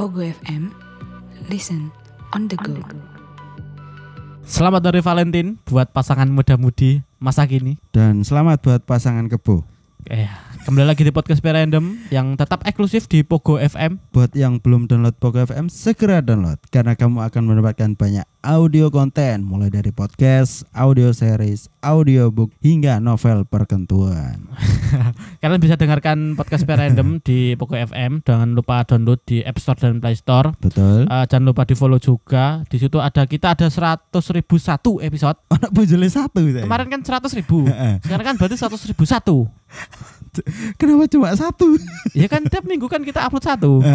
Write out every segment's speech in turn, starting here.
Pogo FM, listen on the go. Selamat dari Valentine buat pasangan muda-mudi masa kini. Dan selamat buat pasangan kebo. Eh, kembali lagi di podcast Random yang tetap eksklusif di Pogo FM. Buat yang belum download Pogo FM, segera download karena kamu akan mendapatkan banyak audio konten mulai dari podcast, audio series, audiobook hingga novel perkentuan. Kalian bisa dengarkan podcast Random di Pogo FM. Jangan lupa download di App Store dan Play Store. Betul. Eh, jangan lupa di follow juga. Di situ ada kita ada 100.001 episode. Anak bojole satu. Kemarin kan 100.000 ribu. Sekarang kan berarti 100.001 Kenapa cuma satu? Ya kan tiap minggu kan kita upload satu.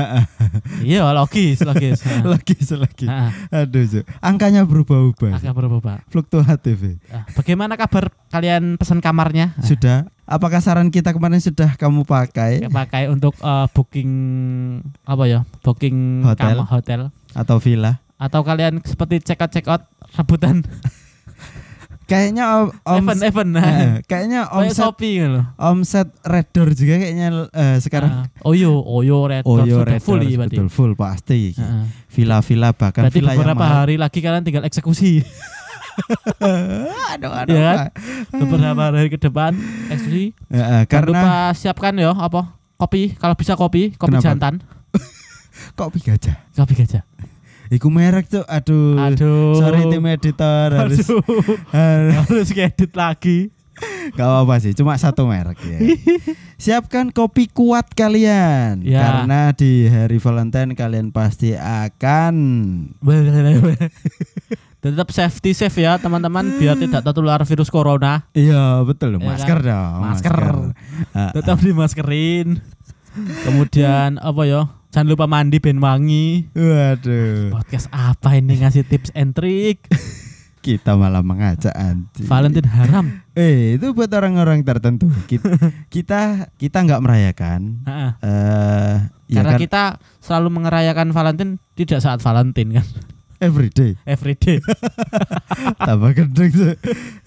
Iya logis logis. Nah. lagi selagi. Nah, Aduh, Cuk. angkanya berubah-ubah. agak berubah. Fluktuatif. ya. Ah, Bagaimana kabar kalian pesan kamarnya? Ah, Sudah. Apakah saran kita kemarin sudah kamu pakai pakai untuk eh, booking apa ya? Booking Hotel. kamar hotel atau villa? atau kalian seperti check out check out rebutan Kayaknya om, om event event Eh, kayaknya kayak omset Shopee gitu omset Red Door juga kayaknya eh, sekarang Ah, Oyo Oyo Red Door Oyo Red full Door, betul full pasti. Ah, Villa-villa bahkan berarti villa yang beberapa mahal. hari lagi kalian tinggal eksekusi. aduh aduh. Pak. beberapa hari ke depan eksekusi. Eh, Jangan karena lupa siapkan ya apa? Kopi, kalau bisa kopi, kopi Kenapa? jantan, kopi gajah. kopi gajah. Iku merek tuh. Aduh. Aduh. Sorry tim editor harus Aduh. harus- ngedit lagi. Gak apa sih, cuma satu merek ya. Siapkan kopi kuat kalian Ya. karena di hari Valentine kalian pasti akan Tetap safety safe ya teman-teman biar tidak tertular virus corona. Iya betul Ya masker kan? dong Masker. Ah, Tetap dimaskerin. Kemudian apa ya? Jangan lupa mandi ben wangi. Waduh Podcast apa ini ngasih tips and trick? kita malah mengajak anti. Valentine haram. Eh itu buat orang-orang tertentu. Kita kita kita nggak merayakan. Eh ya Karena kan kita selalu merayakan Valentine tidak saat Valentine kan. every day. Everyday. Tambah gendeng.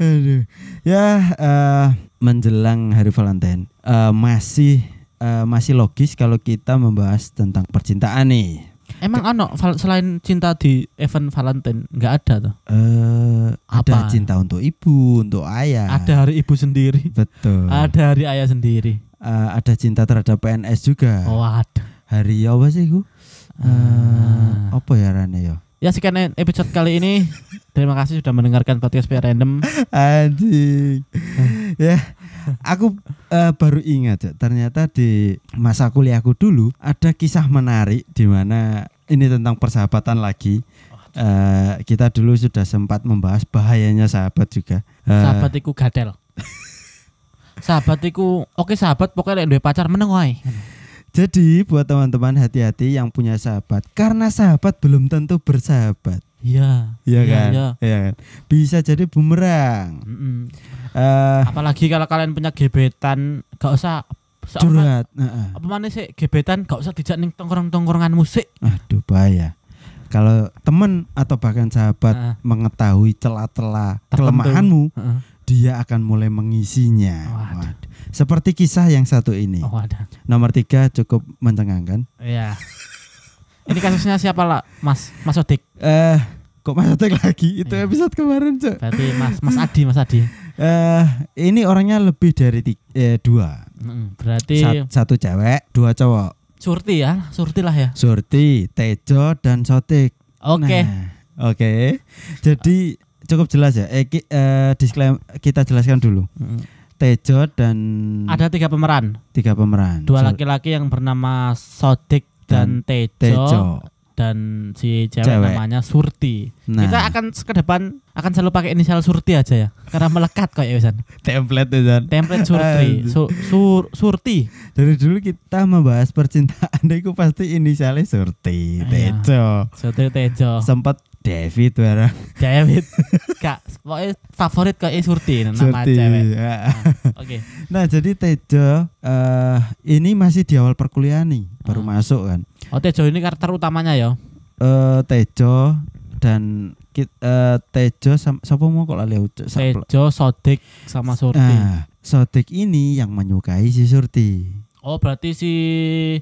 Aduh. Ya eh, menjelang hari Valentine eh, masih eh, masih logis kalau kita membahas tentang percintaan nih. Emang ono selain cinta di event Valentine nggak ada tuh? Eh ada Apa? cinta untuk ibu, untuk ayah. Ada hari ibu sendiri. Betul. Ada hari ayah sendiri. Eh, ada cinta terhadap PNS juga. Oh ada. Hari apa sih? Eh, Ah. apa ya Rane ya? Ya sekian episode kali ini. Terima kasih sudah mendengarkan podcast PR Random. Anjing. ya, aku eh, baru ingat ternyata di masa kuliahku dulu ada kisah menarik di mana ini tentang persahabatan lagi. Eh, kita dulu sudah sempat membahas bahayanya sahabat juga. Eh, Sahabat iku gadel. sahabat iku oke sahabat pokoknya lek pacar meneng wae. Jadi buat teman-teman hati-hati yang punya sahabat karena sahabat belum tentu bersahabat. Iya. Iya kan? Iya. Iya kan? Bisa jadi bumerang. Mm-mm. Eh Apalagi kalau kalian punya gebetan gak usah curhat. Heeh. Apa mana sih gebetan gak usah dijak ning tongkrong-tongkrongan musik. Aduh bahaya. Kalau teman atau bahkan sahabat Heeh. mengetahui celah-celah kelemahanmu, Heeh. dia akan mulai mengisinya. Waduh. Waduh. Seperti kisah yang satu ini. Oh. Nomor tiga cukup mencengangkan. Iya. Ini kasusnya siapa lah, Mas? Mas Odik. Eh, kok Mas Otek lagi? Itu Iya. episode kemarin, Cok. Berarti Mas Mas Adi, Mas Adi. Eh, ini orangnya lebih dari ti- eh, dua. Berarti Sat- satu cewek, dua cowok. Surti ya, Surti lah ya. Surti, Tejo, dan Sotik. Oke. Nah, Oke. Jadi cukup jelas ya. Eh, ki- eh, disclaim- kita jelaskan dulu. Tejo dan Ada tiga pemeran, tiga pemeran. dua laki-laki yang bernama Sodik dan, Tejo, Tejo. dan si cewek, Cewek. namanya Surti. Nah, Kita akan ke depan akan selalu pakai inisial Surti aja ya, karena melekat kok ya Wisan. template kan. Template Surti, Aduh. Su- sur- Surti. Dari dulu kita membahas percintaan itu pasti inisialnya Surti, Iya. Tejo. Surti Tejo. Sempat David barang. David. Kak, pokoknya favorit kok Surti nama Surti. cewek. Ya. Oke. Nah, jadi Tejo eh ini masih di awal perkuliahan nih, baru Ah. masuk kan. Oh Tejo ini karakter utamanya ya. Eh Tejo dan kit, eh, Tejo siapa mau kok lali Tejo, Sodik sama Surti. Nah, Sodik ini yang menyukai si Surti. Oh, berarti si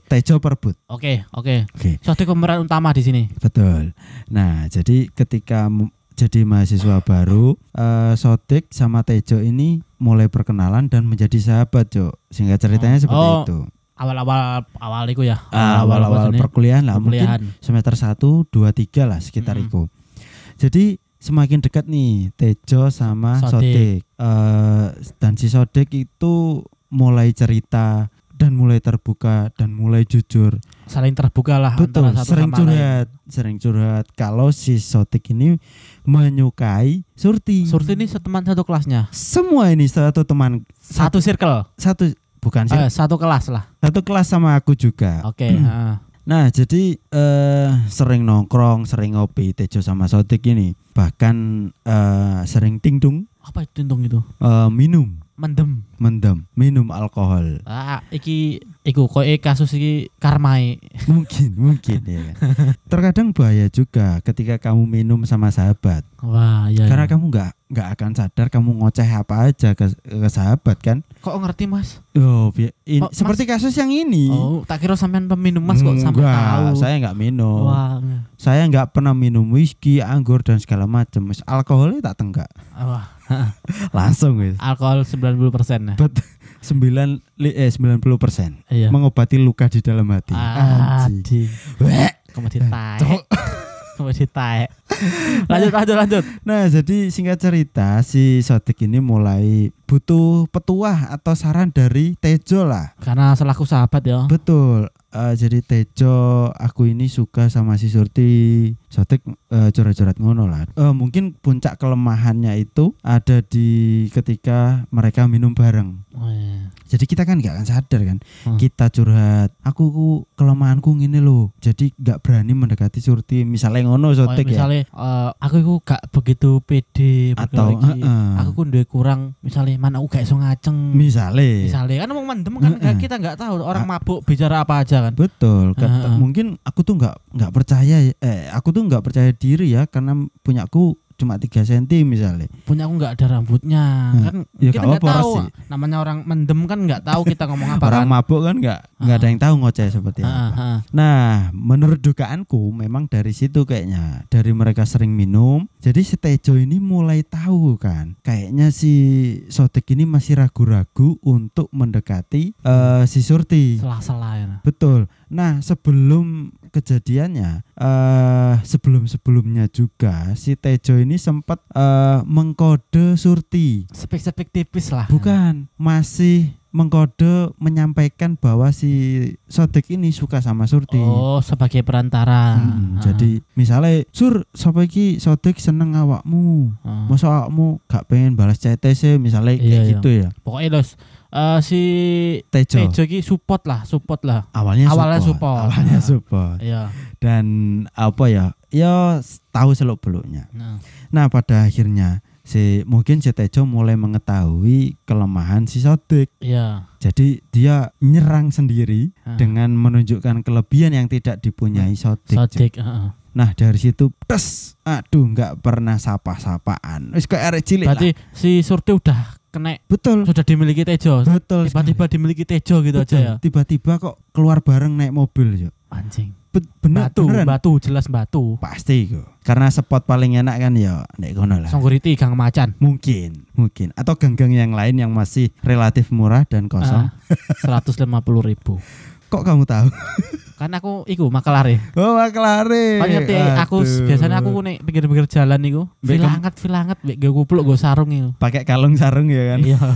Tejo perebut. Oke, oke. Oke. Sodik pemeran utama di sini. Betul. Nah, jadi ketika jadi mahasiswa baru, eh, Sodik sama Tejo ini mulai berkenalan dan menjadi sahabat, Cok. Sehingga ceritanya Oh. seperti Oh, itu. Awal-awal awal itu ya. Ah, Awal-awal perkuliahan lah, mungkin perkuliahan. semester 1, 2, 3 lah sekitar Mm-mm. itu. Jadi semakin dekat nih Tejo sama Sodik. Sodik. Eh, dan si Sodik itu mulai cerita dan mulai terbuka dan mulai jujur. Saling terbuka lah Betul, satu sering sama lain. curhat, sering curhat kalau si Sotik ini menyukai Surti. Surti ini seteman satu kelasnya. Semua ini satu teman Satu circle. satu bukan sih, Eh, satu kelas lah. satu kelas sama aku juga. Oke, heeh. Nah, jadi eh sering nongkrong, sering ngopi Tejo sama Sotik ini. Bahkan eh sering tingtung Apa itu untung itu? eh, minum, Mendem. mendem, minum alkohol. Ah, iki iku koe kasus iki karmai. Mungkin, mungkin ya. Terkadang bahaya juga ketika kamu minum sama sahabat. Wah, iya. Karena iya. kamu nggak nggak akan sadar kamu ngoceh apa aja ke, ke sahabat kan? kok ngerti, Mas? Oh, ini, Oh, Mas- seperti kasus yang ini. Oh, tak kira sampean peminum Mas kok sampai tahu. Saya nggak minum. Wah. Saya nggak pernah minum whisky, anggur dan segala macam. Alkoholnya tak tenggak. Wah, Langsung wis. alkohol 90% ya. Bet 9 li- eh 90 persen Iya. mengobati luka di dalam hati. Anjing. Adi. Wek. Kamu ditaek. Cok. Kamu ditaek. Lanjut, lanjut, lanjut. Nah, jadi singkat cerita si Sodik ini mulai butuh petuah atau saran dari Tejo lah. Karena selaku sahabat ya. Betul. Eh, jadi Tejo aku ini suka sama si Surti. Sodik eh, coret-coret ngono lah. Eh, mungkin puncak kelemahannya itu ada di ketika mereka minum bareng. Oh, iya. Jadi kita kan nggak akan sadar kan. Hmm. Kita curhat. Aku ku kelemahanku gini loh. Jadi nggak berani mendekati Surti. Misalnya ngono Kayak Sodik ya. misalnya eh, aku itu gak begitu pede Atau, iki. heeh. aku ku duwe kurang misalnya mana aku gak iso ngaceng Misalnya. misalnya kan ngomong mendem kan Heeh. kita nggak tahu orang Ah. mabuk bicara apa aja kan Betul. Kata- Heeh. mungkin aku tuh nggak nggak percaya. Eh, aku tuh nggak percaya diri ya karena punyaku cuma 3 cm misalnya. punya aku nggak ada rambutnya Hmm. kan Ya, kita nggak tahu sih. namanya orang mendem kan nggak tahu kita ngomong apa Orang kan mabuk kan nggak nggak ada Ah. yang tahu ngoceh seperti Heeh, apa. heeh. Nah, menurut dugaanku memang dari situ kayaknya dari mereka sering minum. Jadi si Tejo ini mulai tahu kan, kayaknya si Sodik ini masih ragu-ragu untuk mendekati eh, si Surti. selah-selah ya Betul. Nah, sebelum kejadiannya, eh sebelum sebelumnya juga si Tejo ini sempat eh, mengkode Surti. sepik-sepik tipis lah Bukan, masih mengkode menyampaikan bahwa si Sodik ini suka sama Surti. oh sebagai perantara Hmm, Heeh. jadi misalnya Sur, sapa iki Sodik seneng awakmu. Heeh. Masa awakmu gak pengen balas CTC misalnya Iya, kayak iya. gitu ya. pokoknya los eh, si Tejo. Tejo ki support lah support lah Awalnya Awalnya support. support. Awalnya Nah. support. iya Dan apa ya? Ya tahu seluk beluknya. nah. Nah pada akhirnya si mungkin si Tejo mulai mengetahui kelemahan si Sodik. iya Jadi dia nyerang sendiri Heeh. dengan menunjukkan kelebihan yang tidak dipunyai Sodik. Sodik heeh. Nah dari situ tes, aduh nggak pernah sapa-sapaan. Wis kayak arek cilik lah. berarti si Surti udah kena Betul. sudah dimiliki Tejo Betul. tiba-tiba dimiliki Tejo gitu Betul. aja ya Tiba-tiba kok keluar bareng naik mobil yo. anjing Be- bener, batu beneran. batu jelas batu Pasti kok. Karena spot paling enak kan ya nek kono lah. Songguriti Gang Macan Mungkin, mungkin. Atau gang-gang yang lain yang masih relatif murah dan kosong. seratus lima puluh ribu Kok kamu tahu? kan aku iku makelare Oh, maklare. Kan ngerti aku biasanya aku nek pinggir-pinggir jalan iku filanget filanget mbek gue kupluk gue sarung iku pakai kalung sarung ya kan. iya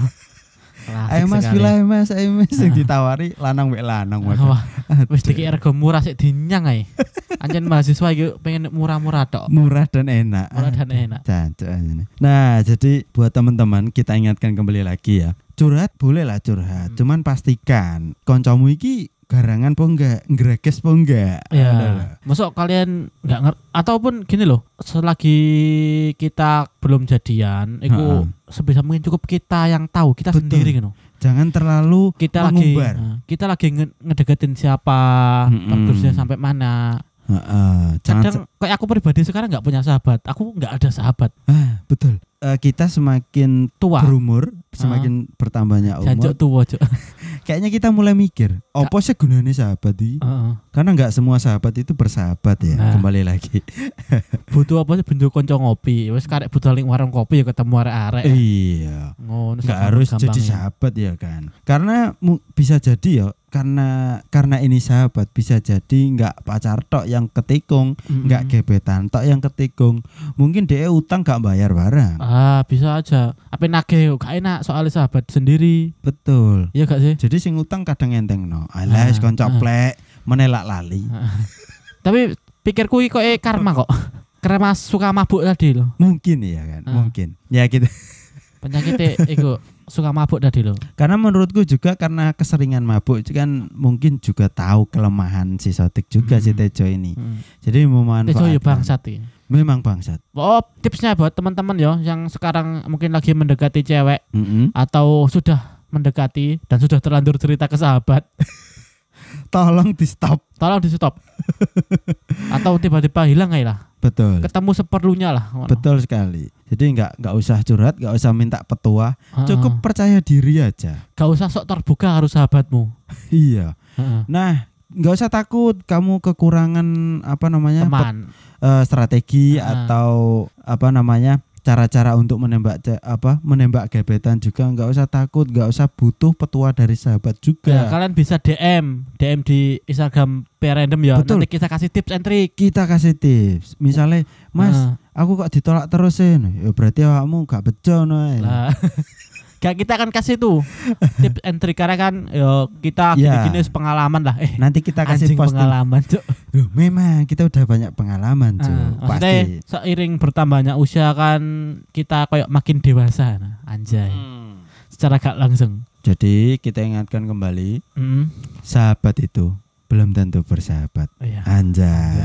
Ayo Mas, vila ayo Mas, ayo Mas yang ditawari lanang wek lanang. Mas. Wah, wis dikit rego murah sik dinyang ae. Anjen mahasiswa iki pengen murah-murah tok. Murah dan enak. Murah dan enak. Nah, jadi buat teman-teman kita ingatkan kembali lagi ya. Curhat boleh lah curhat, Hmm. cuman pastikan koncomu iki garangan po enggak, ngreges po enggak. Ya, masuk kalian nggak ngerti ataupun gini loh, selagi kita belum jadian, itu sebisa mungkin cukup kita yang tahu, kita Betul. sendiri gitu. Jangan terlalu Kita lagi Mengumbar. nah, kita lagi nge- ngedeketin siapa, bagusnya sampai mana. Heeh, jangan Kadang kayak aku pribadi sekarang nggak punya sahabat, aku nggak ada sahabat. ah, betul. Eh, kita semakin Tua. berumur, semakin bertambahnya Jancuk umur, tua, Cuk. kayaknya kita mulai mikir, apa sih gunanya sahabat iki? Heeh. Karena nggak semua sahabat itu bersahabat ya. Nah. Kembali lagi. Butuh apa sih bentuk konco ngopi. Wis karek butuh ling warung kopi ya ketemu arek-arek. iya. Ngono nggak harus jadi sahabat ya kan karena mu- bisa jadi ya karena karena ini sahabat bisa jadi nggak pacar tok yang ketikung nggak gebetan tok yang ketikung mungkin dia utang gak bayar barang Ah, bisa aja. Apa nagih gak enak soalnya sahabat sendiri. betul Iya gak sih? jadi sing utang kadang enteng no alas Ah, konco ah. plek menelak lali Tapi pikirku iki kok eh karma kok. Karena suka mabuk tadi loh. mungkin ya kan Ah. mungkin ya gitu Penyakitnya iku suka mabuk tadi loh. karena menurutku juga karena keseringan mabuk kan mungkin juga tahu kelemahan si Sotik juga si Hmm. Tejo ini Hmm. jadi Itu ya memanfaatkan bangsat ini. memang bangsat Oh, tipsnya buat teman-teman ya yang sekarang mungkin lagi mendekati cewek Mm-mm. atau sudah mendekati dan sudah terlanjur cerita ke sahabat, tolong di stop tolong di stop. atau tiba-tiba hilang aja lah. betul Ketemu seperlunya lah. betul sekali jadi nggak nggak usah curhat nggak usah minta petua Heeh. cukup percaya diri aja gak usah sok terbuka harus sahabatmu. iya Heeh. nah nggak usah takut kamu kekurangan apa namanya Teman. eh, strategi Ah. atau apa namanya cara-cara untuk menembak apa menembak gebetan juga nggak usah takut nggak usah butuh petua dari sahabat Ya, juga kalian bisa DM, DM di Instagram Random ya. Betul. Nanti kita kasih tips and trick. kita kasih tips misalnya mas Heeh. aku kok ditolak terusin ya berarti awakmu gak bejo no eh. Gak kita akan kasih tuh tips and trick karena kan yo kita Ya. gini-gini pengalaman lah. Eh, nanti kita kasih posting pengalaman, Cuk. Loh, memang kita udah banyak pengalaman cuy Ah, pasti maksudnya seiring bertambahnya usia kan kita kayak makin dewasa nah. anjay Hmm. secara gak langsung jadi kita ingatkan kembali Mm. sahabat itu belum tentu bersahabat Oh, iya. anjay